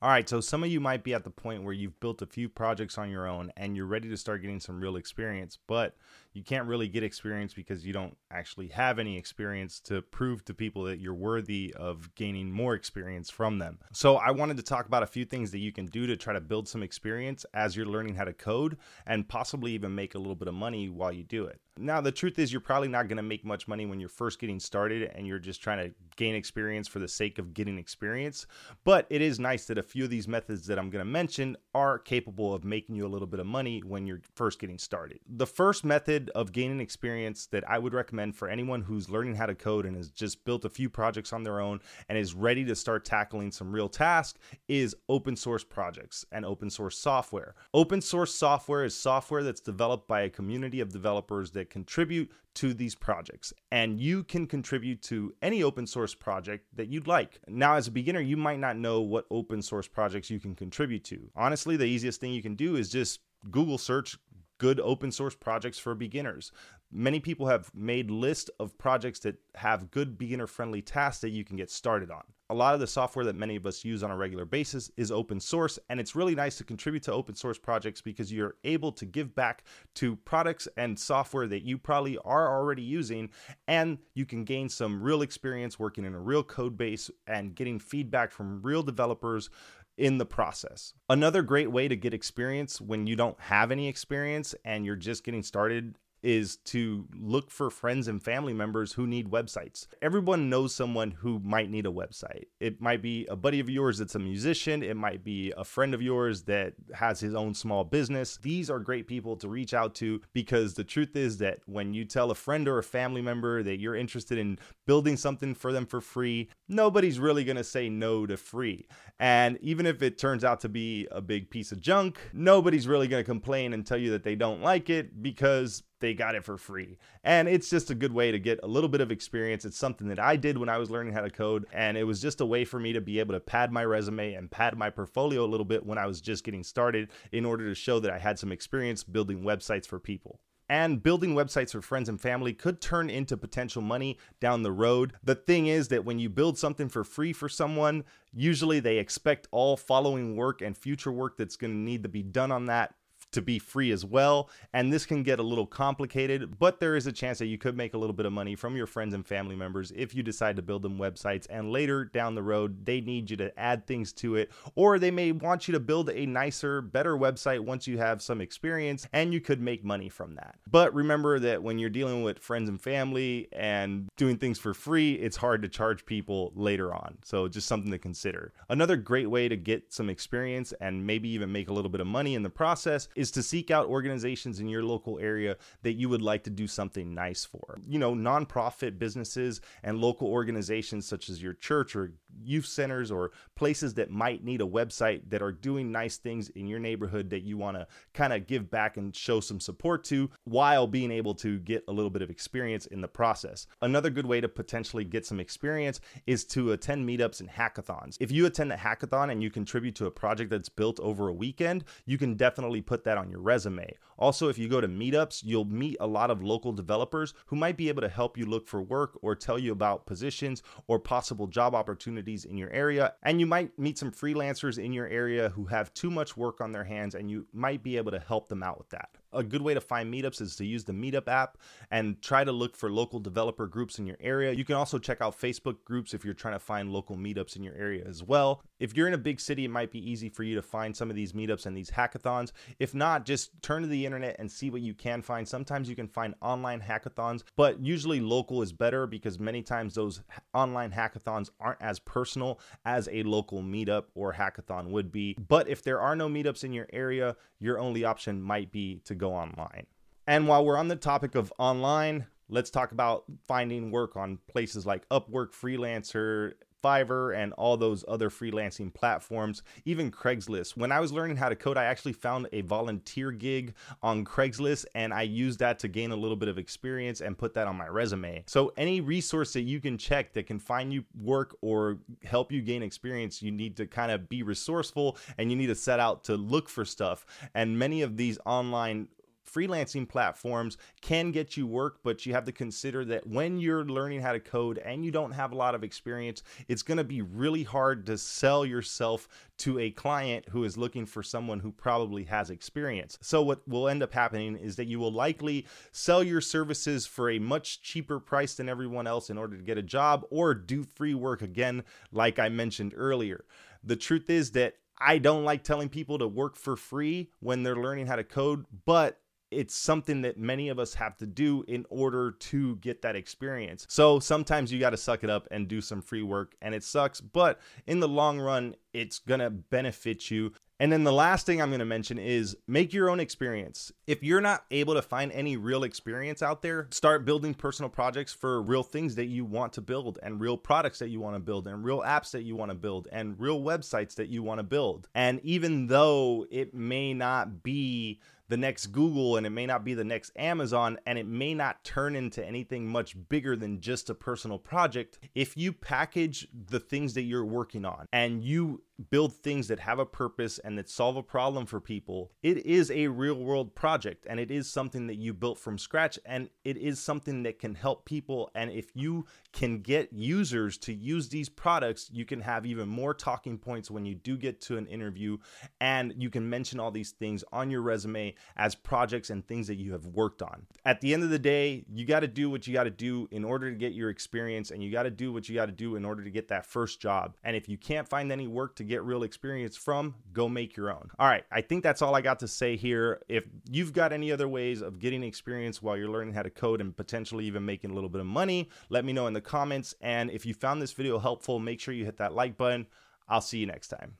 All right, so some of you might be at the point where you've built a few projects on your own and you're ready to start getting some real experience, but you can't really get experience because you don't actually have any experience to prove to people that you're worthy of gaining more experience from them. So, I wanted to talk about a few things that you can do to try to build some experience as you're learning how to code and possibly even make a little bit of money while you do it. Now, the truth is, you're probably not going to make much money when you're first getting started and you're just trying to gain experience for the sake of getting experience. But it is nice that a few of these methods that I'm going to mention are capable of making you a little bit of money when you're first getting started. The first method of gaining experience that I would recommend for anyone who's learning how to code and has just built a few projects on their own and is ready to start tackling some real tasks is open source projects and open source software. Open source software is software that's developed by a community of developers that contribute to these projects. And you can contribute to any open source project that you'd like. Now, as a beginner, you might not know what open source projects you can contribute to. Honestly, the easiest thing you can do is just Google search good open source projects for beginners. Many people have made lists of projects that have good beginner friendly tasks that you can get started on. A lot of the software that many of us use on a regular basis is open source, and it's really nice to contribute to open source projects because you're able to give back to products and software that you probably are already using, and you can gain some real experience working in a real code base and getting feedback from real developers in the process. Another great way to get experience when you don't have any experience and you're just getting started is to look for friends and family members who need websites. Everyone knows someone who might need a website. It might be a buddy of yours that's a musician, it might be a friend of yours that has his own small business. These are great people to reach out to because the truth is that when you tell a friend or a family member that you're interested in building something for them for free, nobody's really going to say no to free. And even if it turns out to be a big piece of junk, nobody's really going to complain and tell you that they don't like it because they got it for free. And it's just a good way to get a little bit of experience. It's something that I did when I was learning how to code, and it was just a way for me to be able to pad my resume and pad my portfolio a little bit when I was just getting started in order to show that I had some experience building websites for people. And building websites for friends and family could turn into potential money down the road. The thing is that when you build something for free for someone, usually they expect all following work and future work that's going to need to be done on that to be free as well. And this can get a little complicated, but there is a chance that you could make a little bit of money from your friends and family members if you decide to build them websites. And later down the road, they need you to add things to it, or they may want you to build a nicer, better website once you have some experience, and you could make money from that. But remember that when you're dealing with friends and family and doing things for free, it's hard to charge people later on. So just something to consider. Another great way to get some experience and maybe even make a little bit of money in the process is to seek out organizations in your local area that you would like to do something nice for. You know, nonprofit businesses and local organizations such as your church or youth centers or places that might need a website that are doing nice things in your neighborhood that you want to kind of give back and show some support to while being able to get a little bit of experience in the process. Another good way to potentially get some experience is to attend meetups and hackathons. If you attend a hackathon and you contribute to a project that's built over a weekend, you can definitely put that on your resume. Also, if you go to meetups, you'll meet a lot of local developers who might be able to help you look for work or tell you about positions or possible job opportunities in your area. And you might meet some freelancers in your area who have too much work on their hands and you might be able to help them out with that a good way to find meetups is to use the Meetup app and try to look for local developer groups in your area. You can also check out Facebook groups if you're trying to find local meetups in your area as well. If you're in a big city, it might be easy for you to find some of these meetups and these hackathons. If not, just turn to the internet and see what you can find. Sometimes you can find online hackathons, but usually local is better because many times those online hackathons aren't as personal as a local meetup or hackathon would be. But if there are no meetups in your area, your only option might be to go online. And while we're on the topic of online, let's talk about finding work on places like Upwork, Freelancer, Fiverr, and all those other freelancing platforms, even Craigslist. When I was learning how to code, I actually found a volunteer gig on Craigslist and I used that to gain a little bit of experience and put that on my resume. So, any resource that you can check that can find you work or help you gain experience, you need to kind of be resourceful and you need to set out to look for stuff. And many of these online freelancing platforms can get you work, but you have to consider that when you're learning how to code and you don't have a lot of experience, it's going to be really hard to sell yourself to a client who is looking for someone who probably has experience. So, what will end up happening is that you will likely sell your services for a much cheaper price than everyone else in order to get a job or do free work again, like I mentioned earlier. The truth is that I don't like telling people to work for free when they're learning how to code, but it's something that many of us have to do in order to get that experience. So sometimes you got to suck it up and do some free work, and it sucks, but in the long run, it's gonna benefit you. And then the last thing I'm to mention is make your own experience. If you're not able to find any real experience out there, start building personal projects for real things that you want to build and real products that you want to build and real apps that you want to build and real websites that you want to build. And even though it may not be the next Google and it may not be the next Amazon and it may not turn into anything much bigger than just a personal project. If you package the things that you're working on and you build things that have a purpose and that solve a problem for people, it is a real world project and it is something that you built from scratch and it is something that can help people. And if you can get users to use these products, you can have even more talking points when you do get to an interview and you can mention all these things on your resume as projects and things that you have worked on. At the end of the day, you got to do what you got to do in order to get your experience and you got to do what you got to do in order to get that first job. And if you can't find any work to get real experience from, go make your own. All right, I think that's all I got to say here. If you've got any other ways of getting experience while you're learning how to code and potentially even making a little bit of money, let me know in the comments. And if you found this video helpful, make sure you hit that like button. I'll see you next time.